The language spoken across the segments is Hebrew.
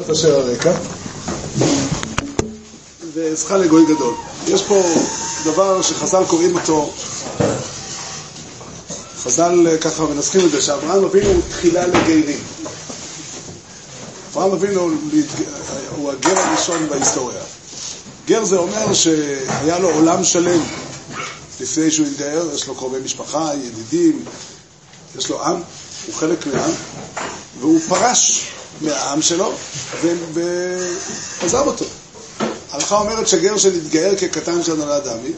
את אשר הרקע, וזכה לגוי גדול. יש פה דבר שחז"ל קוראים אותו, חז"ל אה, ככה מנסחים את זה, שאברהם אבינו תחילה לגרים. אברהם אבינו הוא הגר הראשון בהיסטוריה. גר זה אומר שהיה לו עולם שלם לפני שהוא התגייר, יש לו קרובי משפחה, ידידים, יש לו עם, הוא חלק מהעם, והוא פרש מהעם שלו ועזב אותו. ההלכה אומרת שגר שנתגייר כקטן שנולד עמי,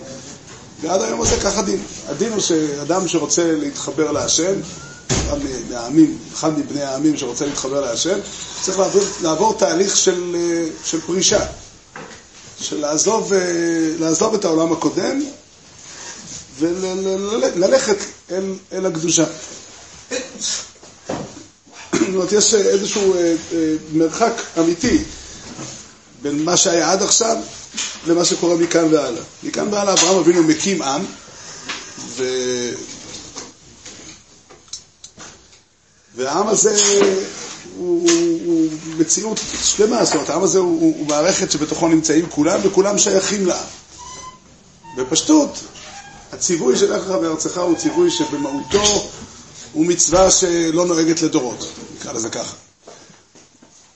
ועד היום הזה כך הדין. הדין הוא שאדם שרוצה להתחבר להשם, מהעמים, אחד מבני העמים שרוצה להתחבר להשם, צריך לעבור, לעבור תהליך של, של פרישה, של לעזוב, לעזוב את העולם הקודם וללכת אל, אל הקדושה. זאת אומרת, יש איזשהו אה, אה, מרחק אמיתי בין מה שהיה עד עכשיו למה שקורה מכאן והלאה. מכאן והלאה אברהם אבינו מקים עם, ו... והעם הזה הוא, הוא מציאות שלמה, זאת אומרת, העם הזה הוא, הוא מערכת שבתוכו נמצאים כולם, וכולם שייכים לעם. בפשטות, הציווי של לך בארצך הוא ציווי שבמהותו הוא מצווה שלא נוהגת לדורות, נקרא לזה ככה.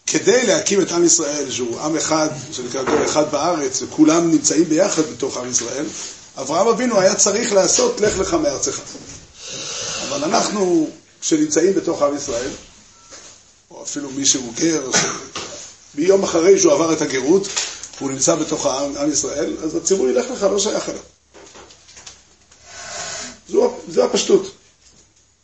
כדי להקים את עם ישראל, שהוא עם אחד, שנקרא כל אחד בארץ, וכולם נמצאים ביחד בתוך עם ישראל, אברהם אבינו היה צריך לעשות לך לך מארצך. אבל אנחנו, שנמצאים בתוך עם ישראל, או אפילו מי שהוא גר, מיום אחרי שהוא עבר את הגרות, הוא נמצא בתוך עם, עם ישראל, אז הציווי לך לך לא שייך אליו. זו, זו הפשטות.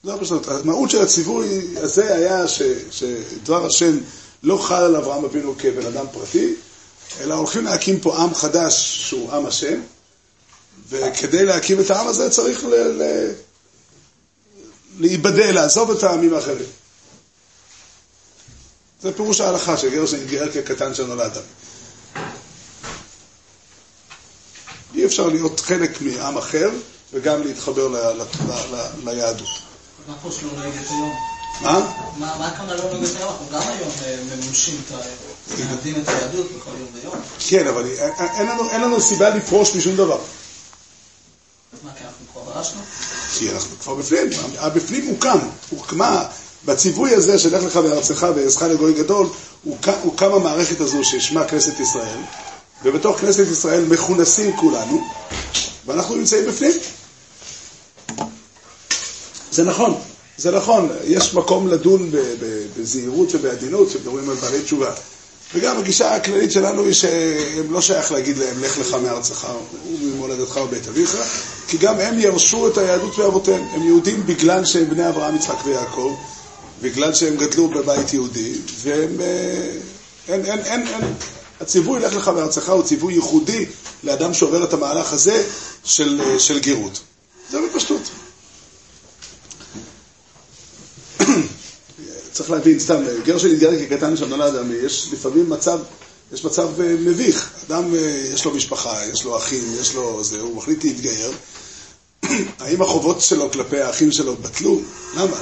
זו הפשטות. המהות של הציווי הזה היה ש, שדבר השם לא חל על אברהם אבינו כבן אדם פרטי, אלא הולכים להקים פה עם חדש שהוא עם השם, וכדי להקים את העם הזה צריך ל, ל, להיבדל, לעזוב את העמים האחרים. זה פירוש ההלכה, שגר שנתגייר כקטן שנולד. אי אפשר להיות חלק מעם אחר וגם להתחבר ל, ל, ל, ליהדות. מה נוהגת היום? מה? מה הכוונה לא נוהגת היום? אנחנו גם היום אה, מממשים את ה... מאבדים את היהדות בכל יום ויום. כן, אבל אין לנו, אין לנו סיבה לפרוש משום דבר. מה, כי אנחנו כבר פרשנו? כי אנחנו כבר בפנים, הבפנים הוקם, הוקמה, בציווי הזה של לך לך בארצך ואעשך לגוי גדול, הוקמה המערכת הזו ששמה כנסת ישראל, ובתוך כנסת ישראל מכונסים כולנו, ואנחנו נמצאים בפנים. זה נכון, זה נכון, יש מקום לדון בזהירות ובעדינות כשמדברים על בעלי תשובה. וגם הגישה הכללית שלנו היא שהם לא שייך להגיד להם, לך לך מארצך וממולדתך ובית אביך, כי גם הם ירשו את היהדות מאבותיהם. הם יהודים בגלל שהם בני אברהם, יצחק ויעקב, בגלל שהם גדלו בבית יהודי, והם... אה, אין, אין, אין, אין. הציווי לך לך מארצך הוא ציווי ייחודי לאדם שעובר את המהלך הזה של, אה, של גירות. זה בפשטות. צריך להבין, סתם, גר שנתגר כקטן שם נולד עמי, יש לפעמים מצב, יש מצב אה, מביך. אדם, אה, יש לו משפחה, יש לו אחים, יש לו זה, הוא מחליט להתגייר. האם החובות שלו כלפי האחים שלו בטלו? למה?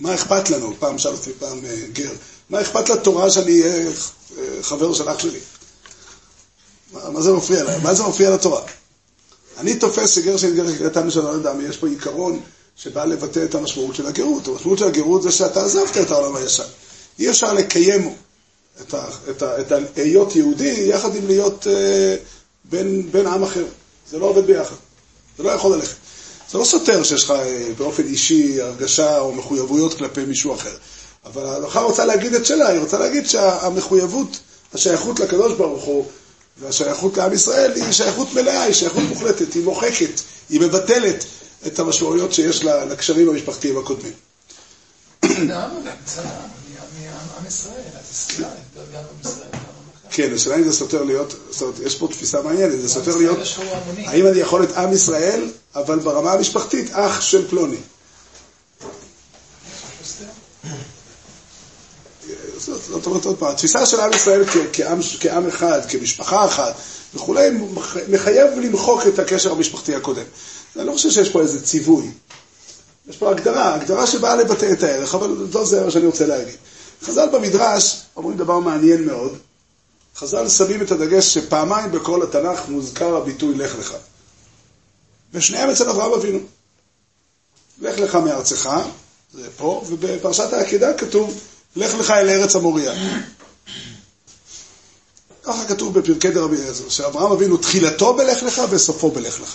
מה אכפת לנו? פעם שאל אותי פעם אה, גר, מה אכפת לתורה שאני אהיה חבר של אח שלי? מה, מה זה מפריע להם? מה זה מפריע לתורה? אני תופס שגר שנתגר כקטן שם נולד עמי, יש פה עיקרון שבא לבטא את המשמעות של הגרות. המשמעות של הגרות זה שאתה עזבת את העולם הישן. אי אפשר לקיים את, ה, את, ה, את היות יהודי יחד עם להיות אה, בן, בן עם אחר. זה לא עובד ביחד. זה לא יכול ללכת. זה לא סותר שיש לך אה, באופן אישי הרגשה או מחויבויות כלפי מישהו אחר. אבל ההלכה רוצה להגיד את שלה, היא רוצה להגיד שהמחויבות, השייכות לקדוש ברוך הוא והשייכות לעם ישראל היא שייכות מלאה, היא שייכות מוחלטת, היא מוחקת, היא מבטלת את המשמעויות שיש לקשרים המשפחתיים הקודמים. כן, השאלה אם זה סותר להיות, זאת אומרת, יש פה תפיסה מעניינת, זה סותר להיות, האם אני יכול להיות עם ישראל, אבל ברמה המשפחתית, אח של פלוני. זאת אומרת, עוד פעם, התפיסה של עם ישראל כעם אחד, כמשפחה אחת וכולי, מחייב למחוק את הקשר המשפחתי הקודם. אני לא חושב שיש פה איזה ציווי. יש פה הגדרה, הגדרה שבאה לבטא את הערך, אבל לא זה מה שאני רוצה להגיד. חז"ל במדרש אומרים דבר מעניין מאוד. חז"ל שמים את הדגש שפעמיים בכל התנ"ך מוזכר הביטוי לך לך. ושניהם אצל אברהם אבינו. לך לך מארצך, זה פה, ובפרשת העקידה כתוב, לך לך אל ארץ המוריה. ככה כתוב בפרקי דרבי אליעזר, שאברהם אבינו תחילתו בלך לך וסופו בלך לך.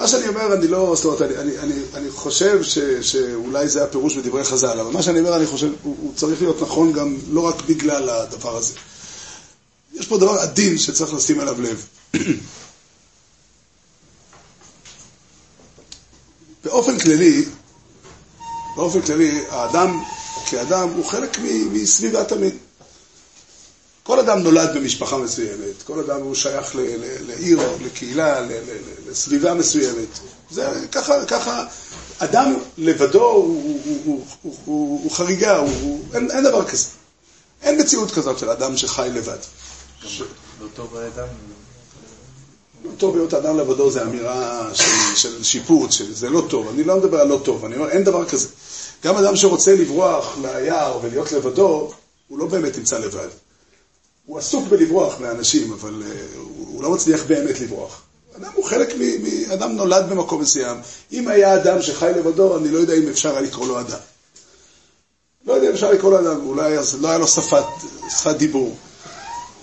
מה שאני אומר, אני לא, זאת אומרת, אני, אני, אני, אני חושב ש, שאולי זה הפירוש בדברי חז"ל, אבל מה שאני אומר, אני חושב, הוא, הוא צריך להיות נכון גם לא רק בגלל הדבר הזה. יש פה דבר עדין שצריך לשים עליו לב. באופן כללי, באופן כללי, האדם כאדם הוא חלק מסביבת המין. כל אדם נולד במשפחה מסוימת, כל אדם הוא שייך לעיר, לקהילה, לסביבה מסוימת. זה ככה, ככה, אדם לבדו הוא, הוא, הוא, הוא, הוא, הוא חריגה, הוא, הוא, אין, אין דבר כזה. אין מציאות כזאת של אדם שחי לבד. לא טוב להיות אדם לבדו זה אמירה של, של שיפוט, שזה לא טוב. אני לא מדבר על לא טוב, אני אומר, אין דבר כזה. גם אדם שרוצה לברוח ליער ולהיות לבדו, הוא לא באמת נמצא לבד. הוא עסוק בלברוח מאנשים, אבל uh, הוא לא מצליח באמת לברוח. אדם הוא חלק מ... מ אדם נולד במקום מסוים. אם היה אדם שחי לבדו, אני לא יודע אם אפשר היה לקרוא לו אדם. לא יודע אם אפשר לקרוא לו אדם, אולי לא היה לו שפת, שפת דיבור.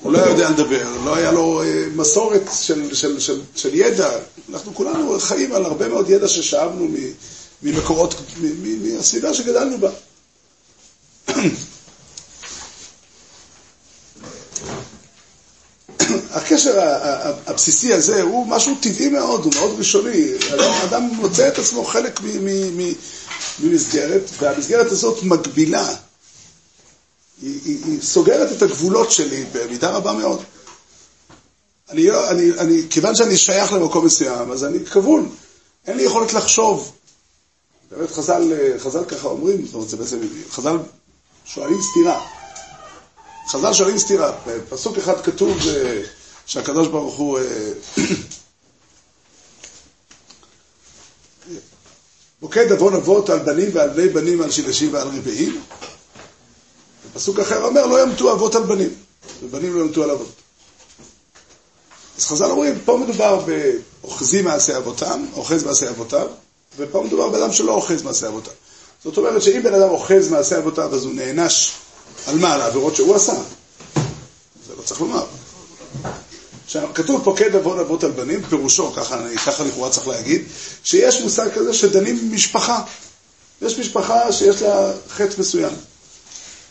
הוא לא יודע לדבר, לא היה לו uh, מסורת של, של, של, של ידע. אנחנו כולנו חיים על הרבה מאוד ידע ששאבנו ממקורות, מהסביבה שגדלנו בה. הקשר הבסיסי הזה הוא משהו טבעי מאוד, הוא מאוד ראשוני. האדם מוצא את עצמו חלק ממסגרת, והמסגרת הזאת מגבילה. היא, היא, היא סוגרת את הגבולות שלי במידה רבה מאוד. אני, לא, אני, אני, כיוון שאני שייך למקום מסוים, אז אני כבול. אין לי יכולת לחשוב. באמת חז"ל, חז"ל ככה אומרים, זאת אומרת, זה בעצם, חז"ל שואלים סתירה. חז"ל שואלים סתירה. בפסוק אחד כתוב אה, שהקדוש ברוך הוא... אה, מוקד עוון אבות על בנים ועל בני בנים על שילשים ועל רבעים. ופסוק אחר אומר, לא ימתו אבות על בנים, ובנים לא ימתו על אבות. אז חז"ל אומרים, פה מדובר באוחזים מעשי אבותם, אוחז מעשי אבותיו, ופה מדובר באדם שלא אוחז מעשי אבותיו. זאת אומרת שאם בן אדם אוחז מעשי אבותיו, אז הוא נענש על מה? על העבירות שהוא עשה. זה לא צריך לומר. כתוב פוקד עוון אבות על בנים, פירושו, ככה, לכאורה צריך להגיד, שיש מושג כזה שדנים משפחה. יש משפחה שיש לה חטא מסוים.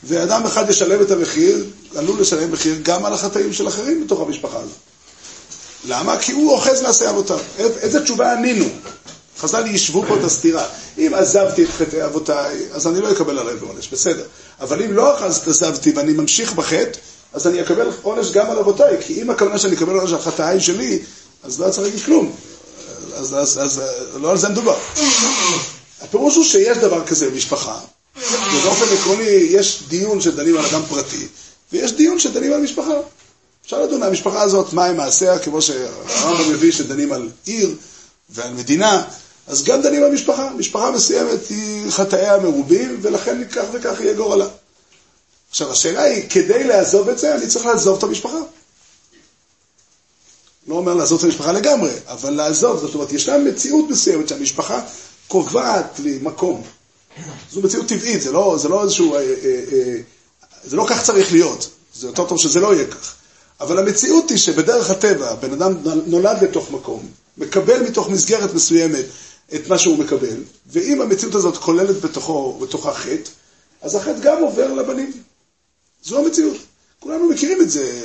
ואדם אחד ישלם את המחיר, עלול לשלם מחיר גם על החטאים של אחרים בתוך המשפחה הזאת. למה? כי הוא אוחז מעשי אבותיו. איזה תשובה ענינו? חז"ל יישבו פה את הסתירה. אם עזבתי את חטאי אבותיי, אז אני לא אקבל עליהם עונש, בסדר. אבל אם לא עזבתי ואני ממשיך בחטא, אז אני אקבל עונש גם על אבותיי, כי אם הכוונה שאני אקבל עונש על חטאי שלי, אז לא צריך להגיד כלום. אז, אז, אז לא על זה מדובר. הפירוש הוא שיש דבר כזה במשפחה, ובאופן עקרוני יש דיון שדנים על אדם פרטי, ויש דיון שדנים על משפחה. אפשר לדון על המשפחה הזאת, מה הם מעשיה, כמו שהרמב"ם מביא שדנים על עיר ועל מדינה, אז גם דנים על משפחה. משפחה מסוימת היא חטאיה מרובים, ולכן כך וכך יהיה גורלה. עכשיו, השאלה היא, כדי לעזוב את זה, אני צריך לעזוב את המשפחה. לא אומר לעזוב את המשפחה לגמרי, אבל לעזוב, זאת אומרת, ישנה מציאות מסוימת שהמשפחה קובעת לי מקום. זו מציאות טבעית, זה לא, זה לא איזשהו, אה, אה, אה, זה לא כך צריך להיות. זה יותר טוב שזה לא יהיה כך. אבל המציאות היא שבדרך הטבע, בן אדם נולד לתוך מקום, מקבל מתוך מסגרת מסוימת את מה שהוא מקבל, ואם המציאות הזאת כוללת בתוכו, בתוכה חטא, אז החטא גם עובר לבנים. זו המציאות. כולנו מכירים את זה,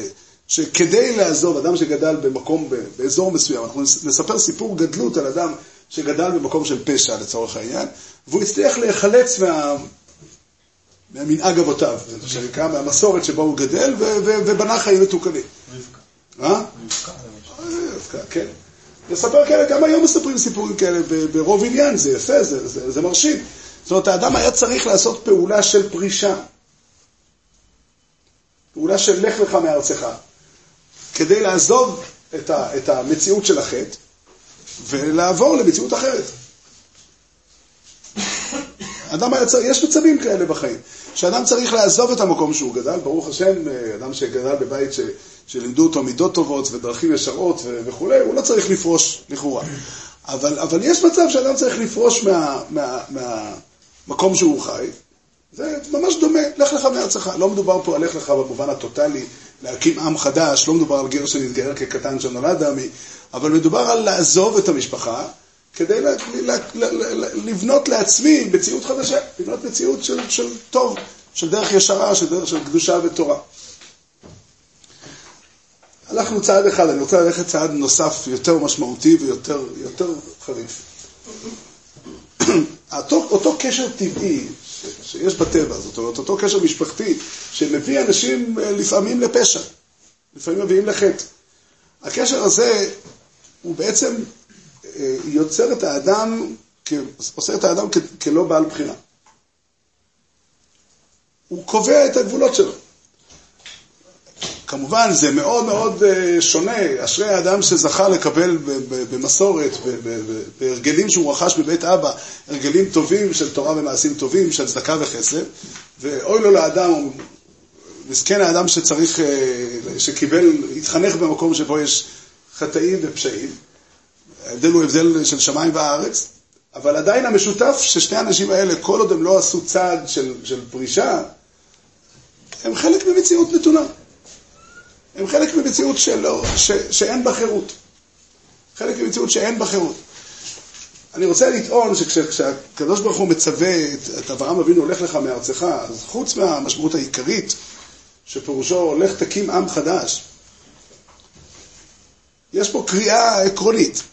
שכדי לעזוב אדם שגדל במקום, באזור מסוים, אנחנו נספר סיפור גדלות על אדם שגדל במקום של פשע לצורך העניין, והוא הצליח להיחלץ מה... מהמנהג אבותיו, שנקרא, מהמסורת שבו הוא גדל, ובנה חיים מתוקנים. רבקה. אה? רבקה, כן. נספר כאלה, גם היום מספרים סיפורים כאלה ברוב עניין, זה יפה, זה, זה, זה מרשים. זאת אומרת, האדם היה צריך לעשות פעולה של פרישה. פעולה של לך לך מארצך, כדי לעזוב את, ה, את המציאות של החטא ולעבור למציאות אחרת. אדם היה צריך, יש מצבים כאלה בחיים, שאדם צריך לעזוב את המקום שהוא גדל, ברוך השם, אדם שגדל בבית ש, שלימדו אותו מידות טובות ודרכים ישרות ו- וכולי, הוא לא צריך לפרוש לכאורה. אבל, אבל יש מצב שאדם צריך לפרוש מהמקום מה, מה, שהוא חי, זה ממש דומה, לך לך מארצך. לא מדובר פה על לך לך במובן הטוטלי, להקים עם חדש, לא מדובר על גר שנתגייר כקטן שנולד עמי, אבל מדובר על לעזוב את המשפחה כדי לה, לה, לה, לה, לבנות לעצמי מציאות חדשה, לבנות מציאות של, של טוב, של דרך ישרה, של דרך של קדושה ותורה. הלכנו צעד אחד, אני רוצה ללכת צעד נוסף יותר משמעותי ויותר חריף. אותו, אותו קשר טבעי שיש בטבע, זאת אומרת, אותו קשר משפחתי שמביא אנשים אה, לפעמים לפשע, לפעמים מביאים לחטא. הקשר הזה הוא בעצם אה, יוצר את האדם, עושה את האדם כלא בעל בחירה. הוא קובע את הגבולות שלו. כמובן, זה מאוד מאוד אה, שונה. אשרי האדם שזכה לקבל במסורת, בהרגלים שהוא רכש בבית אבא, הרגלים טובים של תורה ומעשים טובים, של צדקה וחסד, ואוי לו לאדם, מסכן האדם שצריך, אה, שקיבל, התחנך במקום שבו יש חטאים ופשעים. ההבדל הוא הבדל של שמיים וארץ, אבל עדיין המשותף ששני האנשים האלה, כל עוד הם לא עשו צעד של, של פרישה, הם חלק ממציאות נתונה. הם חלק ממציאות שלא, ש, שאין בה חירות. חלק ממציאות שאין בה חירות. אני רוצה לטעון שכשהקדוש ברוך הוא מצווה את, את אברהם אבינו, הולך לך מארצך, אז חוץ מהמשמעות העיקרית, שפירושו הולך תקים עם חדש, יש פה קריאה עקרונית.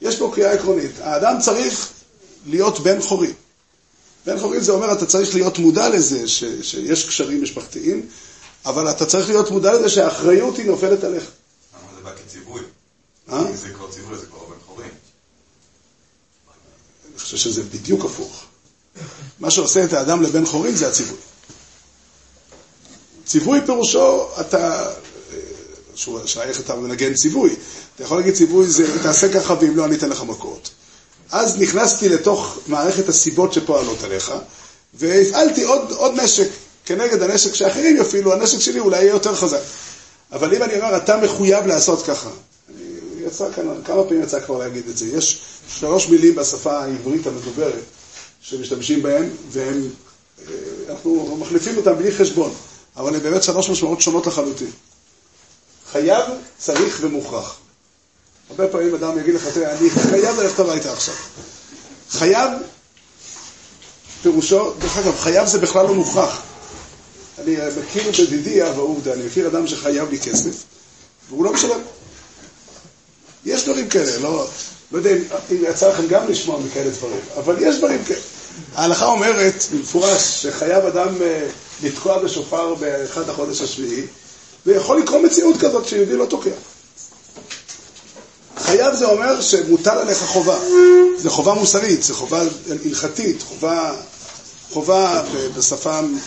יש פה קריאה עקרונית. האדם צריך להיות בן חורי. בן חורי זה אומר, אתה צריך להיות מודע לזה ש, שיש קשרים משפחתיים, אבל אתה צריך להיות מודע לזה שהאחריות היא נופלת עליך. למה זה בא כציווי? אה? אם זה כבר ציווי, זה כבר בן חורים. אני חושב שזה בדיוק הפוך. מה שעושה את האדם לבן חורים זה הציווי. ציווי פירושו, אתה, השאלה איך אתה מנגן ציווי. אתה יכול להגיד ציווי זה, תעשה ככה ואם לא, אני אתן לך מכות. אז נכנסתי לתוך מערכת הסיבות שפועלות עליך, והפעלתי עוד, עוד נשק. כנגד הנשק שאחרים יפעילו, הנשק שלי אולי יהיה יותר חזק. אבל אם אני אומר, אתה מחויב לעשות ככה, יצא כאן, כמה פעמים יצא כבר להגיד את זה, יש שלוש מילים בשפה העברית המדוברת שמשתמשים בהן, והם, אה, אנחנו מחליפים אותם בלי חשבון, אבל הן באמת שלוש משמעות שונות לחלוטין. חייב, צריך ומוכרח. הרבה פעמים אדם יגיד לך, תראה, אני חייב ללכת הביתה עכשיו. חייב, פירושו, דרך אגב, חייב זה בכלל לא מוכרח. אני מכיר בדידי אב העובדה, אני מכיר אדם שחייב לי כסף, והוא לא משלם. יש דברים כאלה, לא, לא יודע אם יצא לכם גם לשמוע מכאלה דברים, אבל יש דברים כאלה. ההלכה אומרת במפורש שחייב אדם אה, לתקוע בשופר באחד החודש השביעי, ויכול לקרות מציאות כזאת שיהודי לא תוקע. חייב זה אומר שמוטל עליך חובה. זה חובה מוסרית, זה חובה הלכתית, חובה, חובה בשפה אני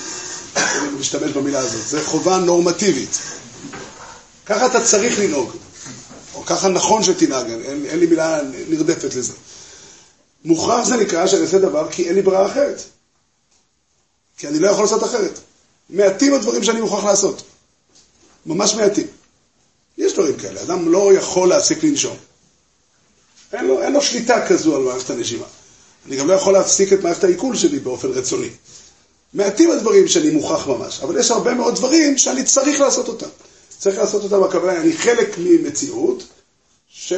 משתמש במילה הזאת, זה חובה נורמטיבית. ככה אתה צריך לנהוג, או ככה נכון שתנהג, אין, אין לי מילה נרדפת לזה. מוכרח זה נקרא שאני עושה דבר כי אין לי ברירה אחרת. כי אני לא יכול לעשות אחרת. מעטים הדברים שאני מוכרח לעשות. ממש מעטים. יש דברים כאלה, אדם לא יכול להפסיק לנשום. אין לו, אין לו שליטה כזו על מערכת הנשימה. אני גם לא יכול להפסיק את מערכת העיכול שלי באופן רצוני. מעטים הדברים שאני מוכרח ממש, אבל יש הרבה מאוד דברים שאני צריך לעשות אותם. צריך לעשות אותם, הכוונה, אני חלק ממציאות, ש...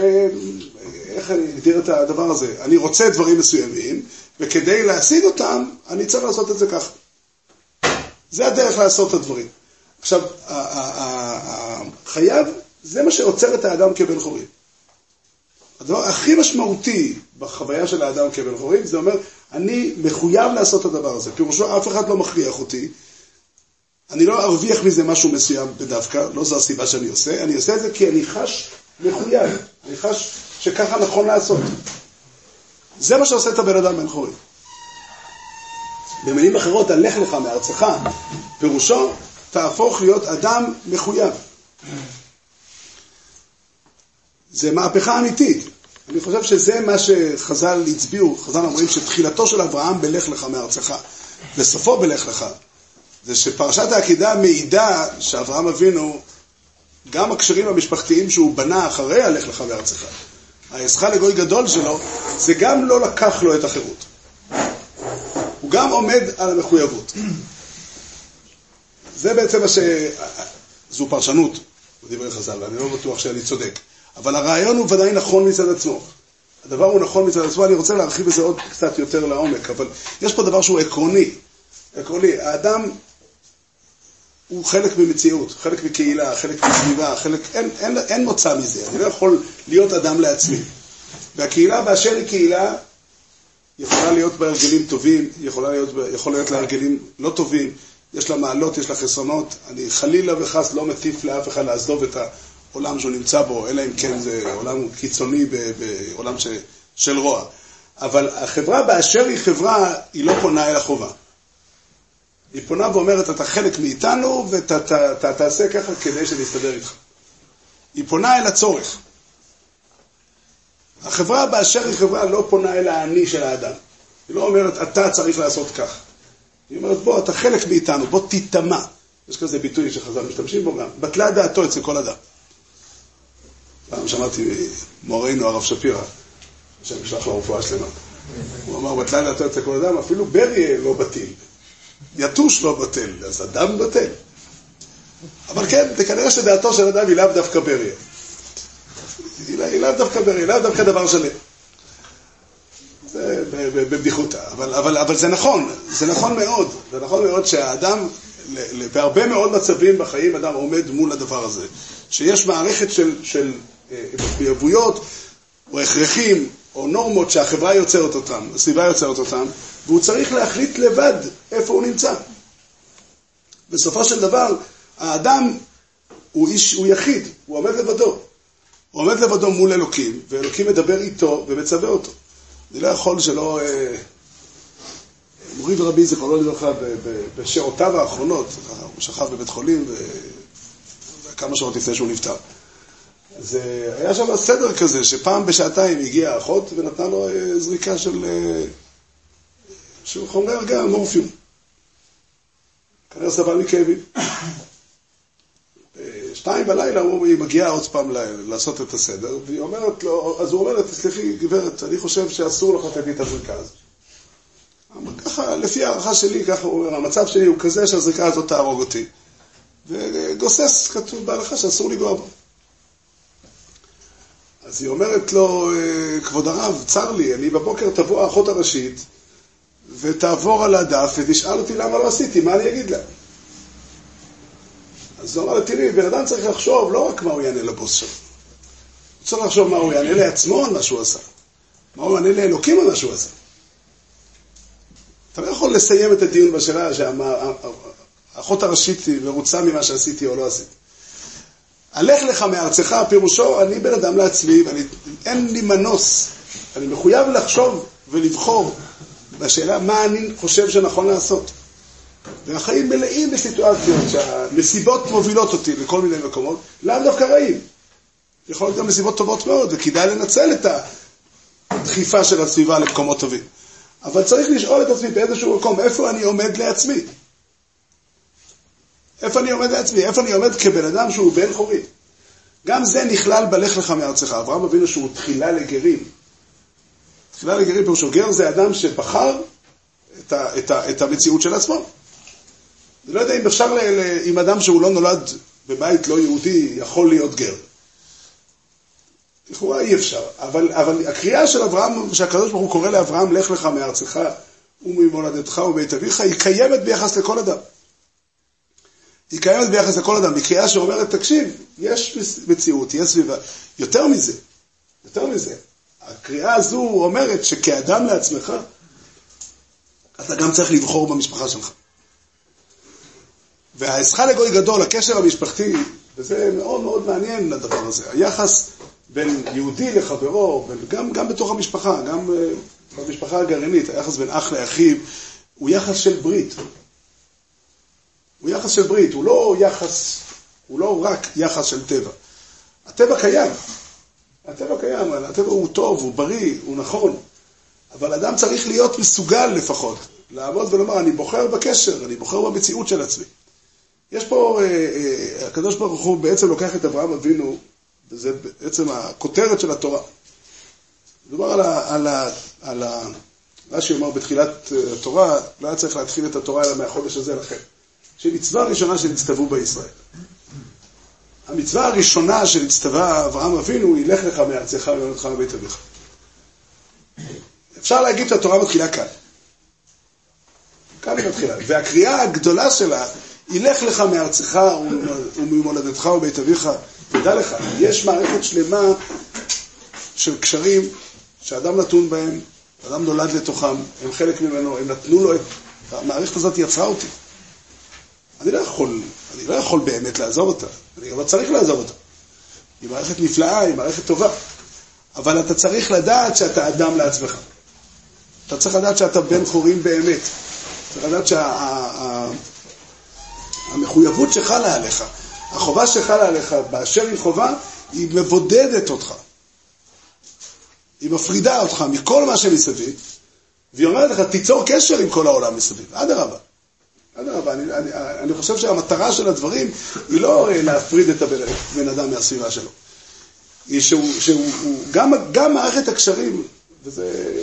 איך אני אגדיר את הדבר הזה? אני רוצה דברים מסוימים, וכדי להשיג אותם, אני צריך לעשות את זה ככה. זה הדרך לעשות את הדברים. עכשיו, חייב, זה מה שעוצר את האדם כבן חורים. הדבר הכי משמעותי בחוויה של האדם כבן חורים, זה אומר, אני מחויב לעשות את הדבר הזה. פירושו, אף אחד לא מכריח אותי. אני לא ארוויח מזה משהו מסוים בדווקא, לא זו הסיבה שאני עושה, אני עושה את זה כי אני חש מחויב, אני חש שככה נכון לעשות. זה מה שעושה את הבן אדם בן חורים. במילים אחרות, הלך לך מארצך, פירושו, תהפוך להיות אדם מחויב. זה מהפכה אמיתית. אני חושב שזה מה שחז"ל הצביעו, חז"ל אומרים שתחילתו של אברהם בלך לך מארצך, וסופו בלך לך. זה שפרשת העקידה מעידה שאברהם אבינו, גם הקשרים המשפחתיים שהוא בנה אחרי הלך לך מארצך, האעשך לגוי גדול שלו, זה גם לא לקח לו את החירות. הוא גם עומד על המחויבות. זה בעצם מה ש... זו פרשנות בדברי חז"ל, ואני לא בטוח שאני צודק. אבל הרעיון הוא ודאי נכון מצד עצמו. הדבר הוא נכון מצד עצמו, אני רוצה להרחיב בזה עוד קצת יותר לעומק, אבל יש פה דבר שהוא עקרוני. עקרוני, האדם הוא חלק ממציאות, חלק מקהילה, חלק מסביבה, חלק... אין, אין, אין מוצא מזה, אני לא יכול להיות אדם לעצמי. והקהילה באשר היא קהילה, יכולה להיות בה הרגלים טובים, יכולה להיות, יכול להיות לה הרגלים לא טובים, יש לה מעלות, יש לה חסרונות. אני חלילה וחס לא מטיף לאף אחד לעזוב את העולם שהוא נמצא בו, אלא אם כן זה עולם קיצוני בעולם ש, של רוע. אבל החברה באשר היא חברה, היא לא פונה אל החובה. היא פונה ואומרת, אתה חלק מאיתנו ואתה תעשה ככה כדי שנסתדר איתך. היא פונה אל הצורך. החברה באשר היא חברה לא פונה אל האני של האדם. היא לא אומרת, אתה צריך לעשות כך. היא אומרת, בוא, אתה חלק מאיתנו, בוא תיטמע. יש כזה ביטוי שחז"ל משתמשים בו גם. בטלה דעתו אצל כל אדם. פעם שמעתי מורנו הרב שפירא, השם ישלח לו רפואה שלמה. הוא אמר, בטלה דעתו אצל כל אדם, אפילו בריה לא בטיל. יתוש לא בטל, אז אדם בטל. אבל כן, זה כנראה שדעתו של אדם היא לאו דווקא בריה. היא לאו דווקא בריא, לאו דווקא דבר שלם. זה בבדיחותא. אבל, אבל, אבל זה נכון, זה נכון מאוד. זה נכון מאוד שהאדם, בהרבה מאוד מצבים בחיים, אדם עומד מול הדבר הזה. שיש מערכת של, של מחויבויות, או הכרחים, או נורמות שהחברה יוצרת אותם, הסביבה יוצרת אותם, והוא צריך להחליט לבד איפה הוא נמצא. בסופו של דבר, האדם הוא איש, הוא יחיד, הוא עומד לבדו. הוא עומד לבדו מול אלוקים, ואלוקים מדבר איתו ומצווה אותו. אני לא יכול שלא... אה, מורי ורבי זיכרונו לברכה, בשעותיו האחרונות, הוא שכב בבית חולים כמה שעות לפני שהוא נפטר. אז אה, היה שם סדר כזה, שפעם בשעתיים הגיעה האחות ונתנה לו אה, זריקה של, של חומרי הרגעה, מורפיום. כנראה סבל מכאבים. שתיים בלילה היא מגיעה עוד פעם לעשות את הסדר, והיא אומרת לו, אז הוא אומר לה, תסלחי, גברת, אני חושב שאסור לך לתת לי את הזריקה הזאת. ככה, לפי הערכה שלי, ככה הוא אומר, המצב שלי הוא כזה שהזריקה הזאת תהרוג אותי. וגוסס, כתוב בהלכה שאסור לגוע בו. אז היא אומרת לו, אה, כבוד הרב, צר לי, אני בבוקר תבוא האחות הראשית ותעבור על הדף ותשאל אותי למה לא עשיתי, מה אני אגיד לה? אז הוא אמר, תראי, בן אדם צריך לחשוב לא רק מה הוא יענה לבוס שלו, הוא צריך לחשוב מה הוא יענה לעצמו על מה שהוא עשה, מה הוא יענה לאלוקים על מה שהוא עשה. אתה לא יכול לסיים את הדיון בשאלה שהאחות הראשית מרוצה ממה שעשיתי או לא עשיתי. הלך לך מארצך, פירושו, אני בן אדם לעצמי, ואין לי מנוס, אני מחויב לחשוב ולבחור בשאלה מה אני חושב שנכון לעשות. והחיים מלאים בסיטואציות שהנסיבות מובילות אותי לכל מיני מקומות, לאו דווקא רעים. יכול להיות גם נסיבות טובות מאוד, וכדאי לנצל את הדחיפה של הסביבה למקומות טובים. אבל צריך לשאול את עצמי באיזשהו מקום, איפה אני עומד לעצמי? איפה אני עומד לעצמי? איפה אני עומד כבן אדם שהוא בן חורי? גם זה נכלל בלך לך מארצך. אברהם אבינו שהוא תחילה לגרים. תחילה לגרים פירושו גר זה אדם שבחר את, ה, את, ה, את המציאות של עצמו. אני לא יודע אם אפשר, אם אדם שהוא לא נולד בבית לא יהודי יכול להיות גר. לכאורה אי אפשר, אבל, אבל הקריאה של אברהם, שהקדוש ברוך הוא קורא לאברהם, לך לך מארצך וממולדתך ומבית אביך, היא קיימת ביחס לכל אדם. היא קיימת ביחס לכל אדם, היא קריאה שאומרת, תקשיב, יש מציאות, יש סביבה. יותר מזה, יותר מזה, הקריאה הזו אומרת שכאדם לעצמך, אתה גם צריך לבחור במשפחה שלך. והעזך לגוי גדול, הקשר המשפחתי, וזה מאוד מאוד מעניין הדבר הזה, היחס בין יהודי לחברו, גם, גם בתוך המשפחה, גם uh, במשפחה הגרעינית, היחס בין אח לאחיו, הוא יחס של ברית. הוא יחס של ברית, הוא לא יחס, הוא לא רק יחס של טבע. הטבע קיים. הטבע קיים, הטבע הוא טוב, הוא בריא, הוא נכון, אבל אדם צריך להיות מסוגל לפחות, לעמוד ולומר, אני בוחר בקשר, אני בוחר במציאות של עצמי. יש פה, אה, אה, הקדוש ברוך הוא בעצם לוקח את אברהם אבינו, וזה בעצם הכותרת של התורה. מדובר על ה... על ה, על ה רש"י אומר בתחילת אה, התורה, לא היה צריך להתחיל את התורה אלא מהחודש הזה לכם. שמצווה ראשונה שנצטוו בישראל. המצווה הראשונה שנצטווה אברהם אבינו היא לך לך מארצך וממלכך מבית אביך. אפשר להגיד שהתורה מתחילה כאן. כאן היא מתחילה. והקריאה הגדולה שלה היא לך לך מארצך וממולדתך ובית אביך. תדע לך, יש מערכת שלמה של קשרים שאדם נתון בהם, אדם נולד לתוכם, הם חלק ממנו, הם נתנו לו את... המערכת הזאת יצרה אותי. אני לא יכול, אני לא יכול באמת לעזוב אותה, אני גם לא צריך לעזוב אותה. היא מערכת נפלאה, היא מערכת טובה. אבל אתה צריך לדעת שאתה אדם לעצמך. אתה צריך לדעת שאתה בן חורים באמת. צריך לדעת שהמחויבות שה, שחלה עליך, החובה שחלה עליך באשר היא חובה, היא מבודדת אותך. היא מפרידה אותך מכל מה שמסביב, והיא אומרת לך, תיצור קשר עם כל העולם מסביב. אדרבה. אדרבה, אני, אני, אני חושב שהמטרה של הדברים היא לא אה, להפריד את הבן, אדם מהסביבה שלו. היא שהוא, שהוא הוא, גם, גם מערכת הקשרים, וזה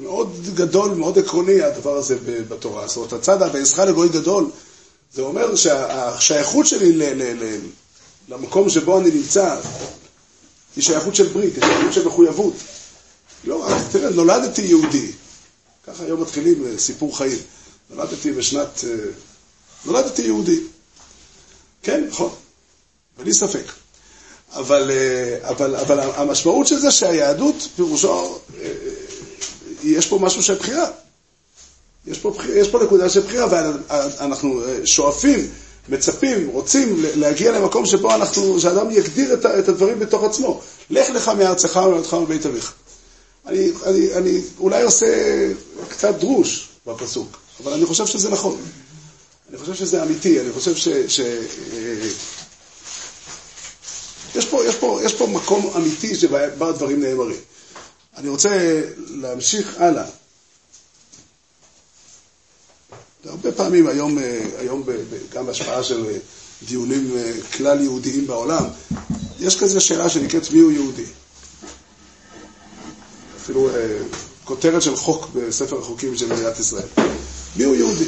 מאוד גדול, מאוד עקרוני הדבר הזה בתורה. זאת אומרת, הצד ה"ואעשך לגוי גדול", זה אומר שהשייכות שלי ל, ל, ל, למקום שבו אני נמצא, היא שייכות של ברית, היא שייכות של מחויבות. לא תראה, נולדתי יהודי. ככה היום מתחילים אה, סיפור חיים. נולדתי בשנת... אה, נולדתי יהודי. כן, נכון. בלי ספק. אבל, אה, אבל, אבל המשמעות של זה שהיהדות, פירושו, יש פה משהו של בחירה. יש פה, יש פה נקודה של בחירה, ואנחנו שואפים מצפים, רוצים להגיע למקום שבו אנחנו, שאדם יגדיר את, את הדברים בתוך עצמו. לך לך מארצך ומארצך מבית אביך. אני, אני, אני אולי עושה קצת דרוש בפסוק, אבל אני חושב שזה נכון. אני חושב שזה אמיתי, אני חושב ש... ש אה, יש פה, יש, פה, יש פה מקום אמיתי שבו הדברים נאמרים. אני רוצה להמשיך הלאה. הרבה פעמים היום, אה, היום גם בהשפעה של אה, דיונים כלל יהודיים בעולם, יש כזה שאלה שנקראת מיהו יהודי. אפילו כותרת של חוק בספר החוקים של מדינת ישראל. מיהו יהודי?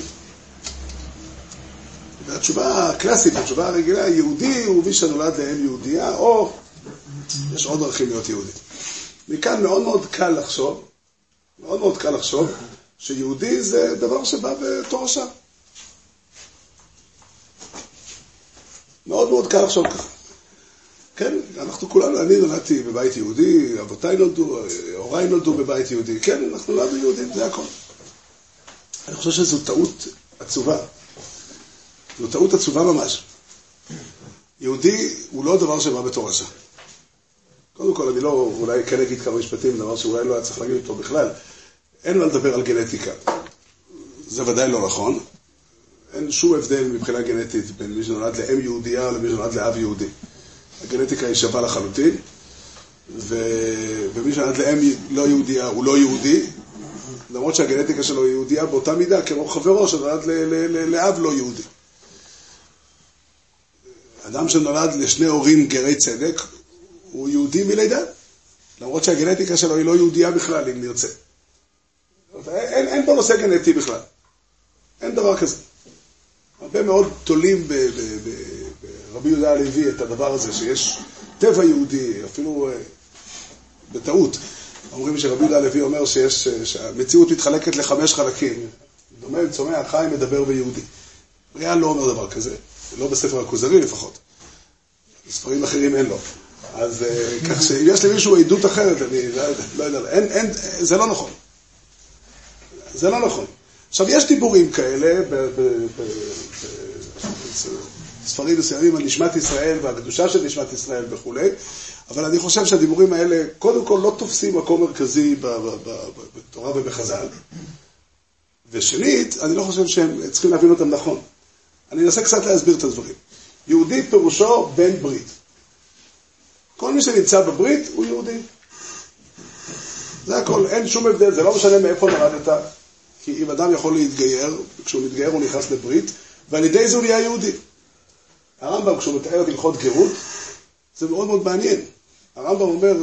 והתשובה הקלאסית, התשובה הרגילה, יהודי הוא מי שנולד לאם יהודייה, או יש עוד דרכים להיות יהודי. מכאן מאוד מאוד קל לחשוב, מאוד מאוד קל לחשוב, שיהודי זה דבר שבא בתורשה. מאוד מאוד קל לחשוב ככה. כן, אנחנו כולנו, אני נולדתי בבית יהודי, אבותיי נולדו, הוריי נולדו בבית יהודי, כן, אנחנו נולדנו יהודים, זה הכל. אני חושב שזו טעות עצובה. זו טעות עצובה ממש. יהודי הוא לא דבר שבא בתורשה. קודם כל, אני לא, אולי כן אגיד כמה משפטים, דבר שאולי לא היה צריך להגיד אותו בכלל. אין מה לדבר על גנטיקה. זה ודאי לא נכון. אין שום הבדל מבחינה גנטית בין מי שנולד לאם יהודייה למי שנולד לאב יהודי. הגנטיקה היא שווה לחלוטין, ו... ומי שנולד לאם לא יהודייה הוא לא יהודי, למרות שהגנטיקה שלו יהודייה באותה מידה כמו חברו שנולד. לאב לא יהודי. אדם שנולד לשני הורים גרי צדק הוא יהודי מלידה, למרות שהגנטיקה שלו היא לא יהודייה בכלל, אם נרצה. אין, אין פה נושא גנטי בכלל. אין דבר כזה. הרבה מאוד תולים ברבי יהודה הלוי את הדבר הזה, שיש טבע יהודי, אפילו אה, בטעות. אומרים שרבי יהודה הלוי אומר שיש, שהמציאות מתחלקת לחמש חלקים. דומה, צומח, חי, מדבר ויהודי. ריאל לא אומר דבר כזה, לא בספר הכוזרי לפחות. בספרים אחרים אין לו. אז אה, כך שאם יש למישהו עדות אחרת, אני לא יודע, לא יודע, אין, אין, זה לא נכון. זה לא נכון. עכשיו, יש דיבורים כאלה בספרים מסוימים על נשמת ישראל והקדושה של נשמת ישראל וכולי, אבל אני חושב שהדיבורים האלה, קודם כל לא תופסים מקום מרכזי בתורה ובחז"ל, ושנית, אני לא חושב שהם צריכים להבין אותם נכון. אני אנסה קצת להסביר את הדברים. יהודי פירושו בן ברית. כל מי שנמצא בברית הוא יהודי. זה הכל, אין שום הבדל, זה לא משנה מאיפה נולדת, כי אם אדם יכול להתגייר, כשהוא מתגייר הוא נכנס לברית, ועל ידי זה הוא נהיה יהודי. הרמב"ם, כשהוא מתאר את הלכות גרות, זה מאוד מאוד מעניין. הרמב"ם אומר,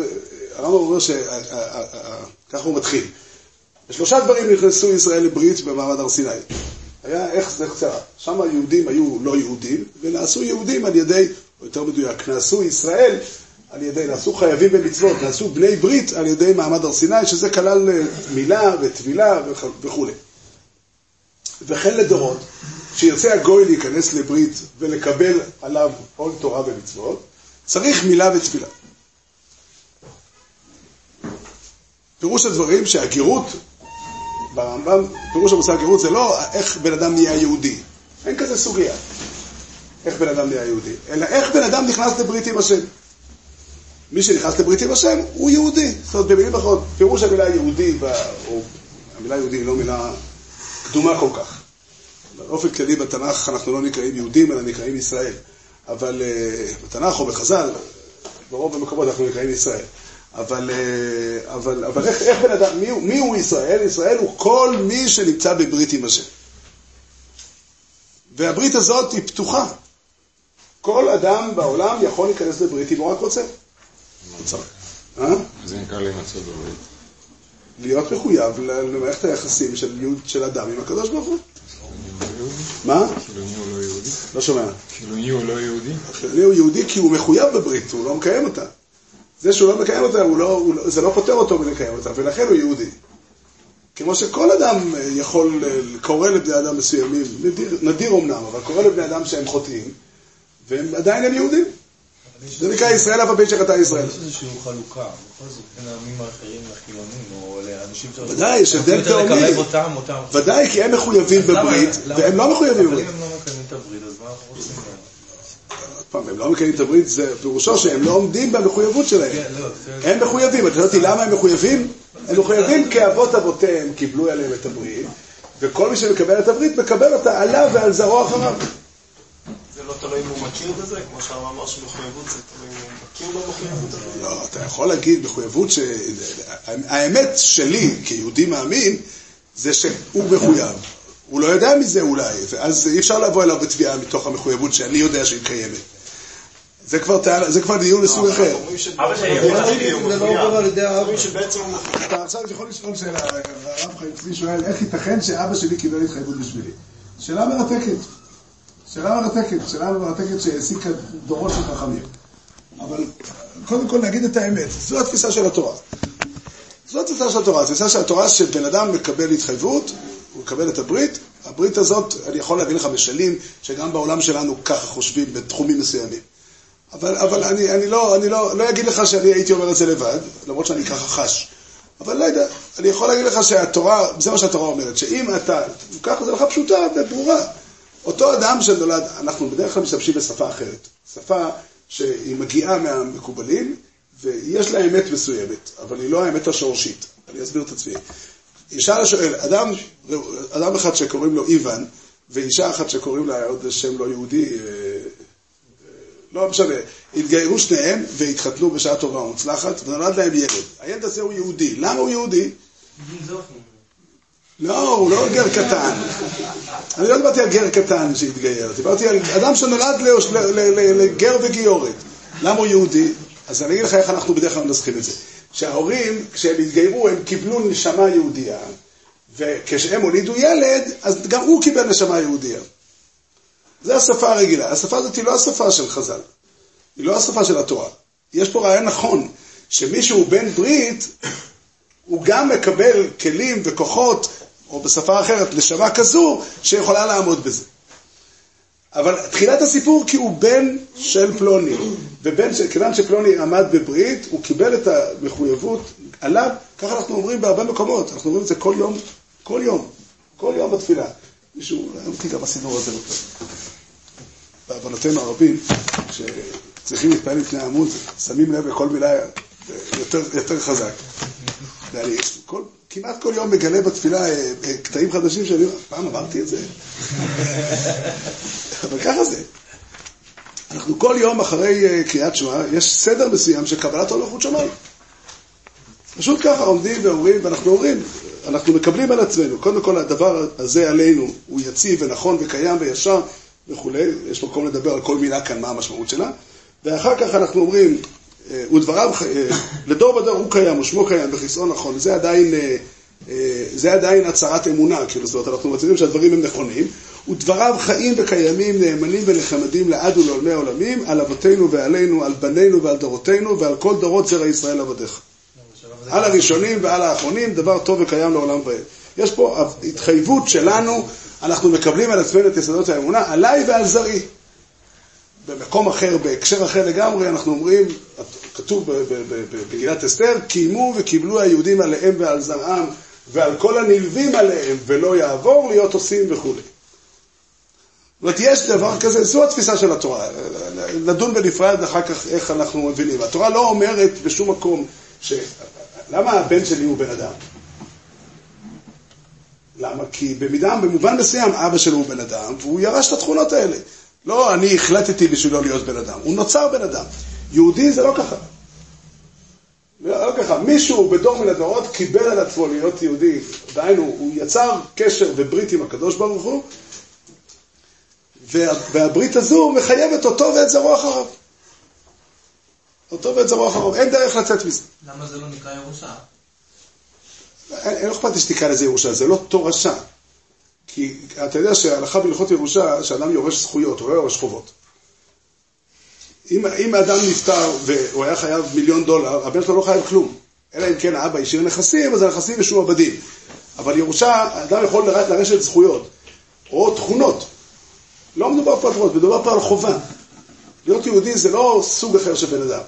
הרמב"ם אומר שככה הוא מתחיל. בשלושה דברים נכנסו ישראל לברית במעמד הר סיני. היה איך זה קצרה. שם היהודים היו לא יהודים, ונעשו יהודים על ידי, או יותר מדויק, נעשו ישראל על ידי, נעשו חייבים במצוות, נעשו בני ברית על ידי מעמד הר סיני, שזה כלל אה, מילה וטבילה וכו'. וכן לדורות, כשירצה הגוי להיכנס לברית ולקבל עליו עול תורה ומצוות, צריך מילה ותפילה. פירוש הדברים שהגירות, ברמב"ם, פירוש המושג גירות זה לא איך בן אדם נהיה יהודי, אין כזה סוגיה, איך בן אדם נהיה יהודי, אלא איך בן אדם נכנס לברית עם השם. מי שנכנס לברית עם השם הוא יהודי. זאת אומרת, במילים אחרות, פירוש המילה יהודי, או המילה יהודי היא לא מילה קדומה כל כך. באופן כללי בתנ"ך אנחנו לא נקראים יהודים, אלא נקראים ישראל. אבל uh, בתנ"ך או בחז"ל, ברוב המקומות אנחנו נקראים ישראל. אבל, uh, אבל, אבל איך, איך בן אדם, מי, מי הוא ישראל? ישראל הוא כל מי שנמצא בברית עם השם. והברית הזאת היא פתוחה. כל אדם בעולם יכול להיכנס לברית אם הוא רק רוצה. אה? זה נקרא להימצא בברית. להיות מחויב למערכת היחסים של, של אדם עם הקדוש ברוך הוא. מה? חילוני הוא לא יהודי? לא שומע. חילוני הוא לא יהודי? חילוני הוא יהודי כי הוא מחויב בברית, הוא לא מקיים אותה. זה שהוא לא מקיים אותה, לא, הוא לא, זה לא פוטר אותו מלקיים אותה, ולכן הוא יהודי. כמו שכל אדם יכול, קורא לבני אדם מסוימים, נדיר, נדיר אמנם, אבל קורא לבני אדם שהם חוטאים, והם עדיין הם יהודים. זה נקרא ישראל אף הבן שחטא ישראל. יש איזושהי חלוקה, בכל זאת, בין העמים האחרים לחילונים, או לאנשים ש... ודאי, יש הבדל תאומי. ודאי, כי הם מחויבים בברית, והם לא מחויבים בברית. אבל אם הם לא מקיימים את הברית, אז מה אנחנו רוצים פעם, הם לא מקיימים את הברית, זה פירושו שהם לא עומדים במחויבות שלהם. כן, לא, הם מחויבים, אתה יודעת למה הם מחויבים? הם מחויבים כי אבות אבותיהם קיבלו עליהם את הברית, וכל מי שמקבל את הברית מקבל אותה עליו ועל זרעו אחריו. זה לא תלוי אם הוא מכיר בזה, כמו שהרב אמר שמחויבות זה תלוי אם הוא מכיר במחויבות הזאת. לא, אתה יכול להגיד מחויבות ש... האמת שלי כיהודי מאמין זה שהוא מחויב. הוא לא יודע מזה אולי, ואז אי אפשר לבוא אליו בתביעה מתוך המחויבות שאני יודע שהיא קיימת. זה כבר, זה כבר דיון לסוג אחר. לא עובר על ידי האבא. אומרים שבעצם אתה עכשיו יכול לשאול שאלה, הרב חיים צבי שואל, איך ייתכן שאבא שלי קיבל התחייבות בשבילי? שאלה מרתקת. שאלה מרתקת, שאלה מרתקת שהעסיקה דורות של חכמים. אבל קודם כל נגיד את האמת, זו התפיסה של התורה. זו התפיסה של התורה, התפיסה של התורה שבן אדם מקבל התחייבות, הוא מקבל את הברית, הברית הזאת, אני יכול להביא לך משלים שגם בעולם שלנו ככה חושבים בתחומים מסוימים. אבל, אבל אני, אני, לא, אני לא, לא אגיד לך שאני הייתי אומר את זה לבד, למרות שאני ככה חש. אבל לא יודע, אני יכול להגיד לך שהתורה, זה מה שהתורה אומרת, שאם אתה, ככה זה לך פשוטה וברורה. אותו אדם שנולד, אנחנו בדרך כלל משתמשים בשפה אחרת. שפה שהיא מגיעה מהמקובלים, ויש לה אמת מסוימת, אבל היא לא האמת השורשית. אני אסביר את עצמי. ישאל השואל, אדם, אדם אחד שקוראים לו איוון, ואישה אחת שקוראים לה עוד שם לא יהודי, אה, לא משנה, התגיירו שניהם והתחתנו בשעה טובה ומוצלחת, ונולד להם ילד. הילד הזה הוא יהודי. למה הוא יהודי? לא, הוא לא גר קטן. אני לא דיברתי על גר קטן שהתגייר, דיברתי על אדם שנולד לגר וגיורת. למה הוא יהודי? אז אני אגיד לך איך אנחנו בדרך כלל מנסחים את זה. שההורים, כשהם התגיירו, הם קיבלו נשמה יהודייה, וכשהם הולידו ילד, אז גם הוא קיבל נשמה יהודייה. זה השפה הרגילה. השפה הזאת היא לא השפה של חז"ל. היא לא השפה של התורה. יש פה רעיון נכון, שמישהו בן ברית, הוא גם מקבל כלים וכוחות, או בשפה אחרת, נשמה כזו, שיכולה לעמוד בזה. אבל תחילת הסיפור כי הוא בן של פלוני, וכיוון שפלוני עמד בברית, הוא קיבל את המחויבות עליו, ככה אנחנו אומרים בהרבה מקומות, אנחנו אומרים את זה כל יום, כל יום, כל יום בתפילה. מישהו, אמרתי גם הסידור הזה בעוונותינו הרבים, שצריכים להתפעל לפני העמוד, שמים לב לכל מילה יותר, יותר חזק. ואני כל, כמעט כל יום מגלה בתפילה אה, אה, קטעים חדשים שאני אומר, פעם אמרתי את זה? אבל ככה זה. אנחנו כל יום אחרי אה, קריאת שמע, יש סדר מסוים של קבלת הולכות שמיים. פשוט ככה עומדים ואומרים, ואנחנו אומרים, אנחנו מקבלים על עצמנו, קודם כל הדבר הזה עלינו הוא יציב ונכון וקיים וישר וכולי, יש מקום לדבר על כל מילה כאן, מה המשמעות שלה, ואחר כך אנחנו אומרים, אה, ודבריו, אה, לדור ודור הוא קיים, ושמו קיים, וכיסאו נכון, זה עדיין, אה, זה עדיין הצהרת אמונה, כאילו, זאת אומרת, אנחנו מצהירים שהדברים הם נכונים, ודבריו חיים וקיימים, נאמנים ונחמדים לעד ולעולמי העולמים, על אבותינו ועלינו, על בנינו ועל דורותינו, ועל כל דורות זרע ישראל עבדיך. על הראשונים ועל האחרונים, דבר טוב וקיים לעולם ועד. יש פה התחייבות שלנו, אנחנו מקבלים על עצמנו את יסודות האמונה, עליי ועל זרעי. במקום אחר, בהקשר אחר לגמרי, אנחנו אומרים, כתוב במגילת אסתר, קיימו וקיבלו היהודים עליהם ועל זרעם ועל כל הנלווים עליהם, ולא יעבור להיות עושים וכולי. זאת אומרת, יש דבר כזה, זו התפיסה של התורה. נדון בנפרד אחר כך איך אנחנו מבינים. התורה לא אומרת בשום מקום ש... למה הבן שלי הוא בן אדם? למה? כי במידה, במובן מסוים אבא שלו הוא בן אדם, והוא ירש את התכונות האלה. לא אני החלטתי בשבילו להיות בן אדם, הוא נוצר בן אדם. יהודי זה לא ככה. לא, ככה, מישהו בדור מן הדורות קיבל על עצמו להיות יהודי, דהיינו, הוא יצר קשר וברית עם הקדוש ברוך הוא, וה, והברית הזו מחייבת אותו ואת זרוע אחריו. אותו ואת זרוע אחריו, אין דרך לצאת מזה. למה זה לא נקרא ירושה? אין, אין אכפת לי שתקרא לזה ירושה, זה לא תורשה. כי אתה יודע שההלכה בהלכות ירושה, שאדם יורש זכויות, הוא לא יורש חובות. אם, אם האדם נפטר והוא היה חייב מיליון דולר, הבן שלו לא חייב כלום. אלא אם כן האבא השאיר נכסים, אז הנכסים משועבדים. אבל ירושה, האדם יכול לרשת זכויות, או תכונות. לא מדובר פה על תכונות, מדובר פה על חובה. להיות יהודי זה לא סוג אחר של בן אדם.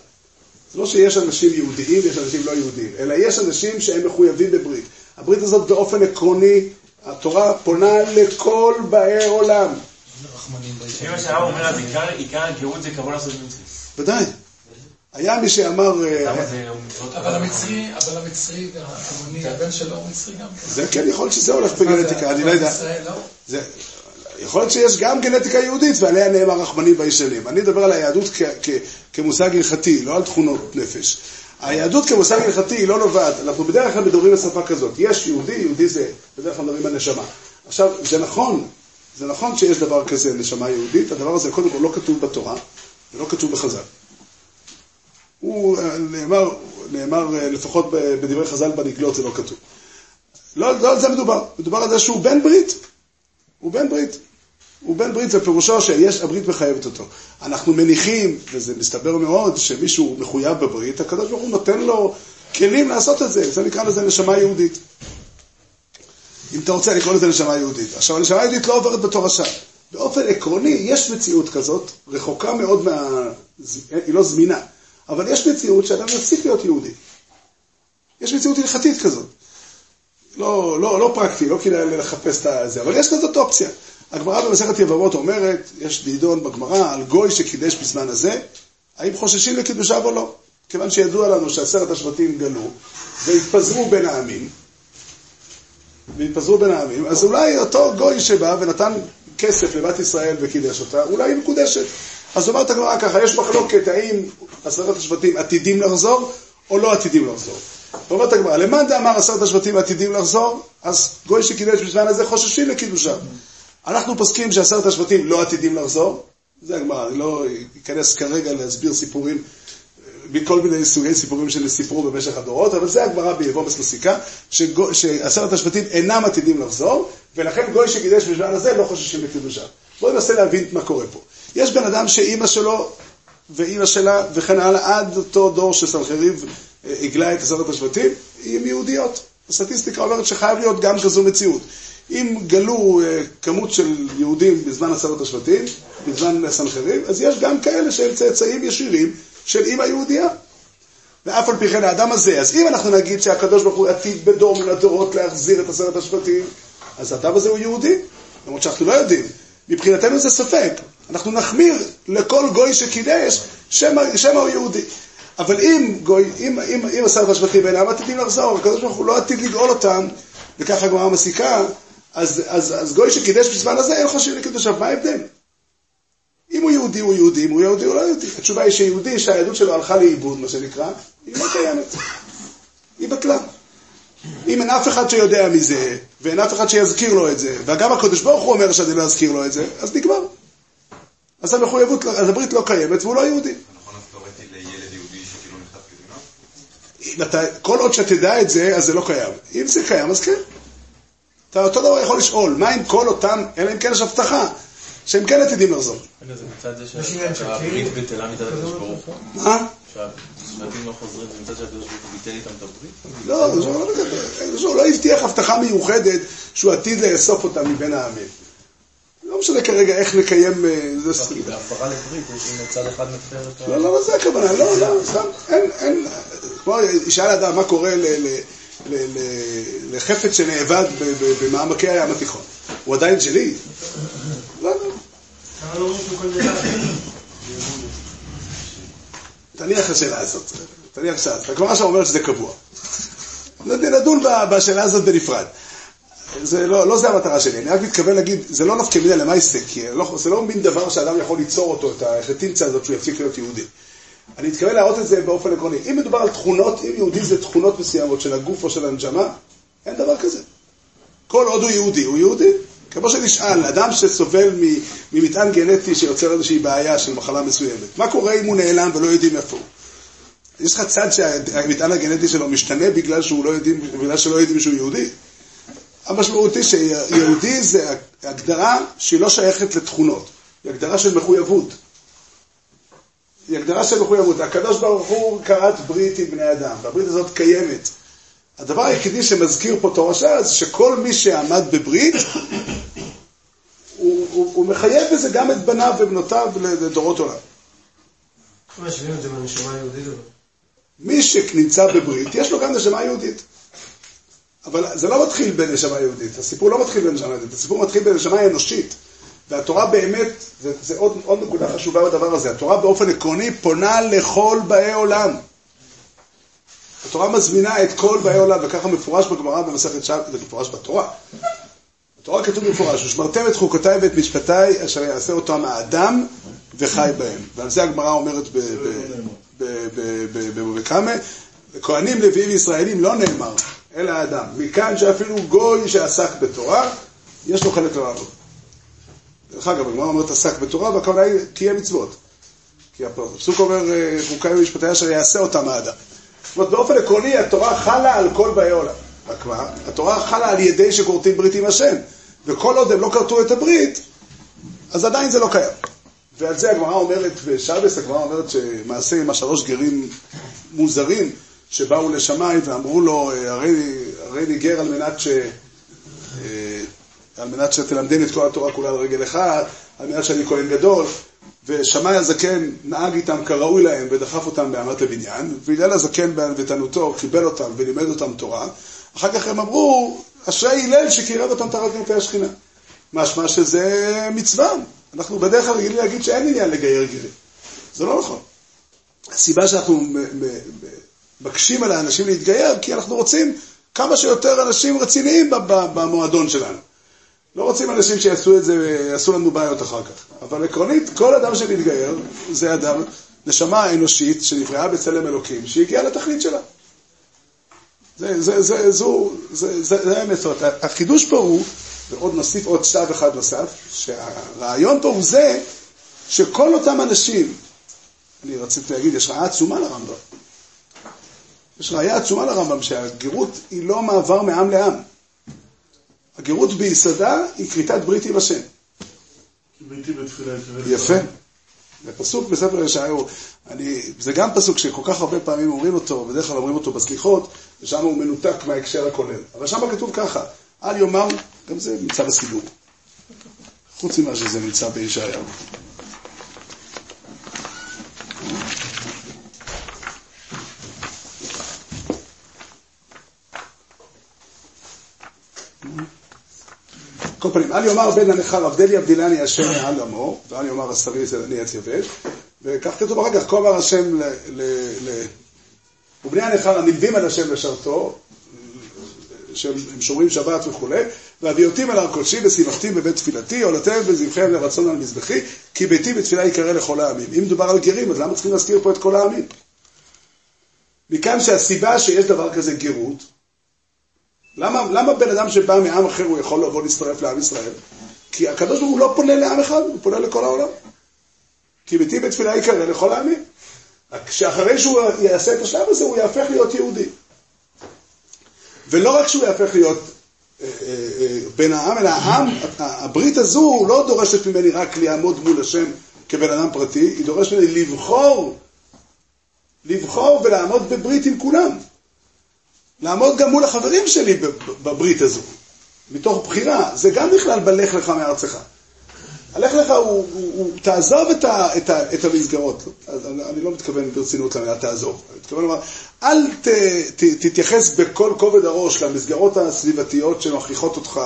זה לא שיש אנשים יהודיים ויש אנשים לא יהודיים, אלא יש אנשים שהם מחויבים בברית. הברית הזאת באופן עקרוני התורה פונה לכל באי עולם. אמא שהרב אומר, אז עיקר הגאות זה כבוד לעשות מצוות. ודאי. היה מי שאמר... אה, אבל המצרי, אבל המצרי הבן שלו הוא מצרי גם כן. זה כן, יכול להיות שזה הולך בגנטיקה, אני לא יודע. יכול להיות שיש גם גנטיקה יהודית, ועליה נאמר רחמנים בישנים. אני מדבר על היהדות כמושג הלכתי, לא על תכונות נפש. היהדות כמושג הלכתי היא לא נובעת, אנחנו בדרך כלל מדברים בשפה כזאת, יש יהודי, יהודי זה, בדרך כלל מדברים על נשמה. עכשיו, זה נכון, זה נכון שיש דבר כזה, נשמה יהודית, הדבר הזה קודם כל לא כתוב בתורה, ולא כתוב בחז"ל. הוא נאמר, נאמר לפחות בדברי חז"ל בנגלות זה לא כתוב. לא, לא על זה מדובר, מדובר על זה שהוא בן ברית, הוא בן ברית. הוא בן ברית, זה פירושו שיש, הברית מחייבת אותו. אנחנו מניחים, וזה מסתבר מאוד, שמישהו מחויב בברית, הקדוש ברוך הוא נותן לו כלים לעשות את זה, זה נקרא לזה נשמה יהודית. אם אתה רוצה לקרוא לזה נשמה יהודית. עכשיו, הנשמה היהודית לא עוברת בתורשה. באופן עקרוני, יש מציאות כזאת, רחוקה מאוד מה... היא לא זמינה, אבל יש מציאות שאדם יפסיק להיות יהודי. יש מציאות הלכתית כזאת. לא, לא, לא פרקטי, לא כדאי לחפש את זה, אבל יש כזאת אופציה. הגמרא במסכת יבמות אומרת, יש דידון בגמרא על גוי שקידש בזמן הזה, האם חוששים לקידושיו או לא? כיוון שידוע לנו שעשרת השבטים גלו והתפזרו בין העמים, והתפזרו בין העמים, אז אולי אותו גוי שבא ונתן כסף לבת ישראל וקידש אותה, אולי היא מקודשת. אז אומרת הגמרא ככה, יש מחלוקת האם עשרת השבטים עתידים לחזור או לא עתידים לחזור. אומרת הגמרא, למאן דאמר עשרת השבטים עתידים לחזור, אז גוי שקידש בזמן הזה חוששים לקידושיו. אנחנו פוסקים שעשרת השבטים לא עתידים לחזור, זה הגמרא, אני לא אכנס כרגע להסביר סיפורים, מכל מיני סוגי סיפורים שסיפרו במשך הדורות, אבל זה הגמרא ביבומס מסיקה, שעשרת השבטים אינם עתידים לחזור, ולכן גוי שקידש בזמן הזה לא חוששים לקידושה. בואו ננסה להבין מה קורה פה. יש בן אדם שאימא שלו ואימא שלה וכן הלאה, עד אותו דור שסנחריב הגלה את עשרת השבטים, הם יהודיות. הסטטיסטיקה אומרת שחייב להיות גם כזו מציאות. אם גלו אה, כמות של יהודים בזמן עשרת השבטים, בזמן סנחריב, אז יש גם כאלה שהם צאצאים ישירים של אימא יהודייה. ואף על פי כן האדם הזה, אז אם אנחנו נגיד שהקדוש ברוך הוא עתיד בדור מן הדורות להחזיר את עשרת השבטים, אז האדם הזה הוא יהודי, למרות שאנחנו לא יודעים. מבחינתנו זה ספק. אנחנו נחמיר לכל גוי שקידש, שמא הוא יהודי. אבל אם גוי, אם, אם, אם עשרת השבטים אינם עתידים לחזור, הקדוש ברוך הוא לא עתיד לגאול אותם, וככה הגמרא מסיקה, אז, אז, אז גוי שקידש בזמן הזה, אין חושבים לקדושיו, מה ההבדל? אם הוא יהודי, הוא יהודי, אם הוא יהודי, הוא לא יהודי. התשובה היא שיהודי שהיהדות שלו הלכה לאיבוד, מה שנקרא, היא לא קיימת. היא בטלה. אם אין אף אחד שיודע מזה, ואין אף אחד שיזכיר לו את זה, וגם הקדוש ברוך הוא אומר שאני לא אזכיר לו את זה, אז נגמר. אז המחויבות, אז הברית לא קיימת והוא לא יהודי. נכון, אתה, כל עוד שתדע את זה, אז זה לא קיים. אם זה קיים, אז כן. אתה אותו דבר יכול לשאול, מה עם כל אותם, אלא אם כן יש הבטחה, שהם כן עתידים לחזור. רגע, זה מצד זה שהברית בטלה מצד הקדוש ברוך הוא? מה? שהשבטים לא חוזרים, זה מצד שהקדוש ברוך הוא ביטל איתם את הברית? לא, זה לא מדבר. הוא לא הבטיח הבטחה מיוחדת שהוא עתיד לאסוף אותם מבין העמים. לא משנה כרגע איך נקיים... אה, זה- כי בהפרה לברית יש אם מצד אחד מפר את ה... לא, לא, לא זה הכוונה, לא, לא, סתם, אין, אין, כמו ישאל אדם מה קורה ל- לחפץ שנאבד במעמקי הים התיכון. הוא עדיין שלי? לא, לא. תניח לשאלה הזאת, תניח לשאלה הזאת. הגמרא שם אומרת שזה קבוע. נדון בשאלה הזאת בנפרד. זה לא, לא זה המטרה שלי, אני רק מתכוון להגיד, זה לא נפקא מינה למעשה, כי לא, זה לא מין דבר שאדם יכול ליצור אותו, את החטינציה הזאת שהוא יפסיק להיות יהודי. אני מתכוון להראות את זה באופן עקרוני. אם מדובר על תכונות, אם יהודי זה תכונות מסוימות של הגוף או של הנשמה, אין דבר כזה. כל עוד הוא יהודי, הוא יהודי. כמו שנשאל, אדם שסובל ממטען גנטי שיוצר איזושהי בעיה של מחלה מסוימת, מה קורה אם הוא נעלם ולא יודעים איפה הוא? יש לך צד שהמטען הגנטי שלו משתנה בגלל, שהוא לא יודעים, בגלל שלא יודעים שהוא יהודי? המשמעות היא שיהודי זה הגדרה שהיא לא שייכת לתכונות, היא הגדרה של מחויבות. היא הגדרה של מחויבות. הקדוש ברוך הוא כרת ברית עם בני אדם, והברית הזאת קיימת. הדבר היחידי שמזכיר פה תורה שעה זה שכל מי שעמד בברית, הוא, הוא, הוא מחייב בזה גם את בניו ובנותיו לדורות עולם. מי שנמצא בברית, יש לו גם נשמה יהודית. אבל זה לא מתחיל בנשמה יהודית, הסיפור לא מתחיל בנשמה יהודית, הסיפור מתחיל בנשמה אנושית. והתורה באמת, זה, זה עוד, עוד נקודה חשובה בדבר הזה, התורה באופן עקרוני פונה לכל באי עולם. התורה מזמינה את כל באי עולם, וככה מפורש בגמרא במסכת שבת, זה מפורש בתורה. בתורה כתוב במפורש, ושמרתם את חוקותיי ואת משפטיי, אשר יעשה אותם האדם וחי בהם. ועל זה הגמרא אומרת בבבא כהנים, לוויים וישראלים לא נאמר, אלא האדם. מכאן שאפילו גוי שעסק בתורה, יש לו חלק לעלות. דרך אגב, הגמרא אומרת עסק בתורה, והכוונה היא קיים מצוות. כי הפסוק אומר, אה, חוקי ומשפטי אשר יעשה אותם האדם. זאת אומרת, באופן עקרוני, התורה חלה על כל באי עולם. רק מה? התורה חלה על ידי שכורתים ברית עם השם. וכל עוד הם לא כרתו את הברית, אז עדיין זה לא קיים. ועל זה הגמרא אומרת, בשבס הגמרא אומרת שמעשה עם השלוש גרים מוזרים שבאו לשמיים ואמרו לו, אה, הרי, הרי ניגר על מנת ש... על מנת שתלמדני את כל התורה כולה על רגל אחד, על מנת שאני כהן גדול, ושמאי הזקן נהג איתם כראוי להם ודחף אותם באמת לבניין, והלל הזקן בענוותנותו קיבל אותם ולימד אותם תורה, אחר כך הם אמרו, אשרי הלל שקירב אותם תחת כנפי השכינה. משמע שזה מצווה. אנחנו בדרך כלל רגילים להגיד שאין עניין לגייר גרים. זה לא נכון. הסיבה שאנחנו מ- מ- מ- מקשים על האנשים להתגייר, כי אנחנו רוצים כמה שיותר אנשים רציניים במועדון שלנו. לא רוצים אנשים שיעשו את זה, יעשו לנו בעיות אחר כך. אבל עקרונית, כל אדם שמתגייר זה אדם, נשמה אנושית שנבראה בצלם אלוקים, שהגיעה לתכלית שלה. זה, זה, זה, זו, זה, זה, זה האמת. אומרת, החידוש פה הוא, ועוד נוסיף עוד שלב אחד נוסף, שהרעיון פה הוא זה שכל אותם אנשים, אני רציתי להגיד, יש ראיה עצומה לרמב"ם. יש ראיה עצומה לרמב"ם שהגירות היא לא מעבר מעם לעם. הגירות ביסודה היא כריתת ברית עם השם. יפה. זה פסוק בספר ישעיהו. אני, זה גם פסוק שכל כך הרבה פעמים אומרים אותו, בדרך כלל אומרים אותו בסליחות, ושם הוא מנותק מההקשר הכולל. אבל שם כתוב ככה, אל יאמר, גם זה נמצא בסידור. חוץ ממה שזה נמצא בישעיהו. כל פנים, אל יאמר בן הנכר עבדלי עבדילני השם מעל עמו, ואל יאמר השרי יסדני עץ יבש, וכך כתוב אחר כך, כה אמר השם ל... ובני הנכר הנלווים על השם לשרתו, שהם שומרים שבת וכולי, והביאותים אל הר קודשי ושימחתים בבית תפילתי, עולתם וזבחיהם לרצון על מזבחי, כי ביתי בתפילה יקרא לכל העמים. אם מדובר על גרים, אז למה צריכים להזכיר פה את כל העמים? מכאן שהסיבה שיש דבר כזה גרות, למה, למה בן אדם שבא מעם אחר הוא יכול לבוא להצטרף לעם ישראל? כי הקדוש ברוך הוא לא פונה לעם אחד, הוא פונה לכל העולם. כי ביתי בתפילה יקרא לכל העמים. שאחרי שהוא יעשה את השלב הזה, הוא יהפך להיות יהודי. ולא רק שהוא יהפך להיות אה, אה, אה, בן העם, אלא העם, הברית הזו לא דורשת ממני רק לעמוד מול השם כבן אדם פרטי, היא דורשת ממני לבחור, לבחור ולעמוד בברית עם כולם. לעמוד גם מול החברים שלי בברית הזו, מתוך בחירה. זה גם בכלל בלך לך מארצך. הלך לך הוא, הוא, הוא תעזוב את, ה, את, ה, את המסגרות. אני לא מתכוון ברצינות למילה תעזוב. אני מתכוון לומר, אל ת, ת, תתייחס בכל כובד הראש למסגרות הסביבתיות שמכריחות אותך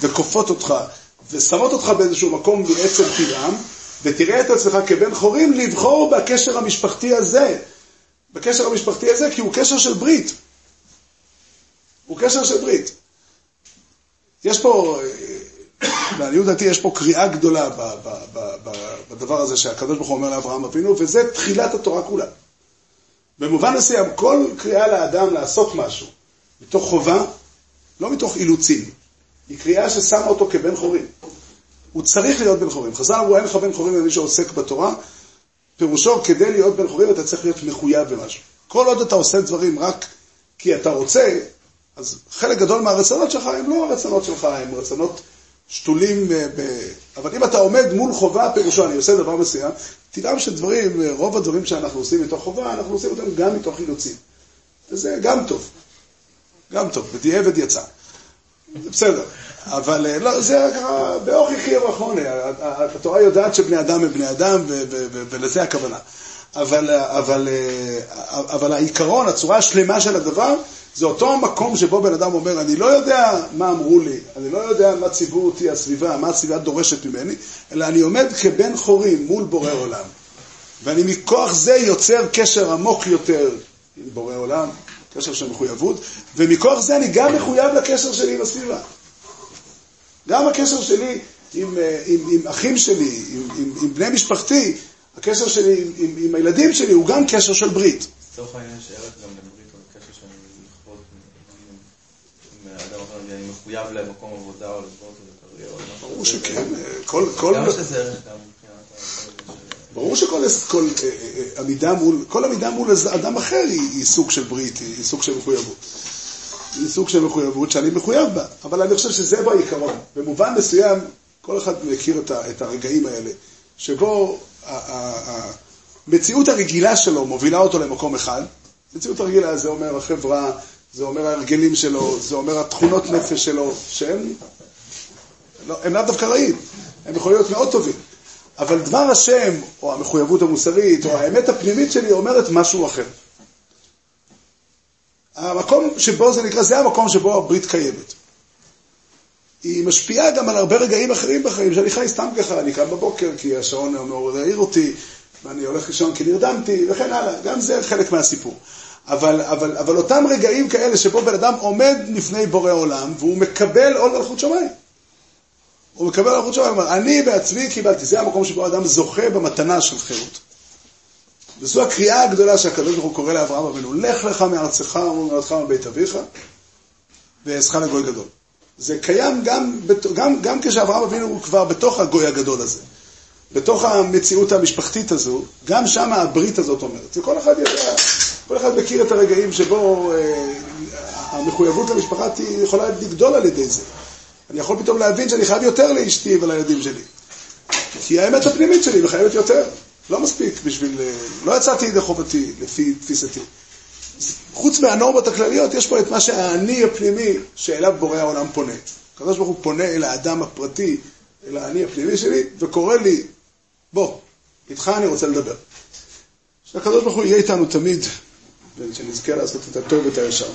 וכופות אותך ושמות אותך באיזשהו מקום בעצם טבעם, ותראה את עצמך כבן חורים לבחור בקשר המשפחתי הזה. בקשר המשפחתי הזה, כי הוא קשר של ברית. הוא קשר של ברית. יש פה, לעניות דעתי, יש פה קריאה גדולה בדבר הזה שהקדוש ברוך הוא אומר לאברהם אבינו, וזה תחילת התורה כולה. במובן מסוים, כל קריאה לאדם לעשות משהו מתוך חובה, לא מתוך אילוצים, היא קריאה ששמה אותו כבן חורים. הוא צריך להיות בן חורים. חז"ל אמרו, אין לך בן חורים למי שעוסק בתורה, פירושו, כדי להיות בן חורים אתה צריך להיות מחויב במשהו. כל עוד אתה עושה דברים רק כי אתה רוצה, אז חלק גדול מהרצונות שלך הם לא הרצונות שלך, הם רצונות שתולים אה, ב... אבל אם אתה עומד מול חובה, פירושו, אני עושה דבר מסוים, תדעם שדברים, אה, רוב הדברים שאנחנו עושים מתוך חובה, אנחנו עושים אותם גם מתוך אילוצים. וזה גם טוב. גם טוב, בדיעבד יצא. בסדר. אבל אה, לא, זה ככה, באוכי חייב רחמונה. התורה יודעת שבני אדם הם בני אדם, ולזה הכוונה. אבל, אבל, אבל העיקרון, הצורה השלמה של הדבר, זה אותו מקום שבו בן אדם אומר, אני לא יודע מה אמרו לי, אני לא יודע מה ציוו אותי הסביבה, מה הסביבה דורשת ממני, אלא אני עומד כבן חורים מול בורא עולם. ואני מכוח זה יוצר קשר עמוק יותר עם בורא עולם, קשר של מחויבות, ומכוח זה אני גם מחויב לקשר שלי עם הסביבה. גם הקשר שלי עם, אה, עם, עם אחים שלי, עם, עם, עם בני משפחתי, הקשר שלי עם, עם, עם הילדים שלי הוא גם קשר של ברית. לצורך העניין שערך גם לברית או לקשר שאני לכבוד מאדם אחר, אני מחויב למקום עבודה או לספורט או לקריירה או משהו. ברור שכן, כל... ערך גם מבחינת... ברור שכל כל, אה, אה, עמידה מול, כל עמידה מול אדם אחר היא, היא סוג של ברית, היא סוג של מחויבות. היא סוג של מחויבות שאני מחויב בה, אבל אני חושב שזה בעיקרון. במובן מסוים, כל אחד מכיר את הרגעים האלה, שבו המציאות הרגילה שלו מובילה אותו למקום אחד. המציאות הרגילה זה אומר החברה, זה אומר ההרגלים שלו, זה אומר התכונות נפש שלו, שהם לא, הם דווקא רעים, הם יכולים להיות מאוד טובים. אבל דבר השם, או המחויבות המוסרית, או האמת הפנימית שלי, אומרת משהו אחר. המקום שבו זה נקרא, זה המקום שבו הברית קיימת. היא משפיעה גם על הרבה רגעים אחרים בחיים, שאני חי סתם ככה, אני קם בבוקר כי השעון מעורר העיר אותי, ואני הולך לישון כי נרדמתי, וכן הלאה. גם זה חלק מהסיפור. אבל, אבל, אבל אותם רגעים כאלה שבו בן אדם עומד לפני בורא עולם, והוא מקבל עול מלכות שמיים. הוא מקבל מלכות שמיים, הוא אומר, אני בעצמי קיבלתי, זה המקום שבו אדם זוכה במתנה של חירות. וזו הקריאה הגדולה שהקדוש ברוך הוא קורא לאברהם אבינו, לך לך מארצך וממולדתך מבית אביך, ואעשך לגוי גדול. זה קיים גם, גם, גם כשאברהם אבינו הוא כבר בתוך הגוי הגדול הזה. בתוך המציאות המשפחתית הזו, גם שם הברית הזאת אומרת. וכל אחד יודע, כל אחד מכיר את הרגעים שבו אה, המחויבות למשפחה יכולה לגדול על ידי זה. אני יכול פתאום להבין שאני חייב יותר לאשתי ולילדים שלי. כי האמת הפנימית שלי מחייבת יותר. לא מספיק בשביל... אה, לא יצאתי ידי חובתי, לפי תפיסתי. חוץ מהנורמות הכלליות, יש פה את מה שהאני הפנימי שאליו בורא העולם פונה. הוא פונה אל האדם הפרטי, אל האני הפנימי שלי, וקורא לי, בוא, איתך אני רוצה לדבר. שהקדוש ברוך הוא יהיה איתנו תמיד, ושנזכה לעשות את הטוב ואת הישר.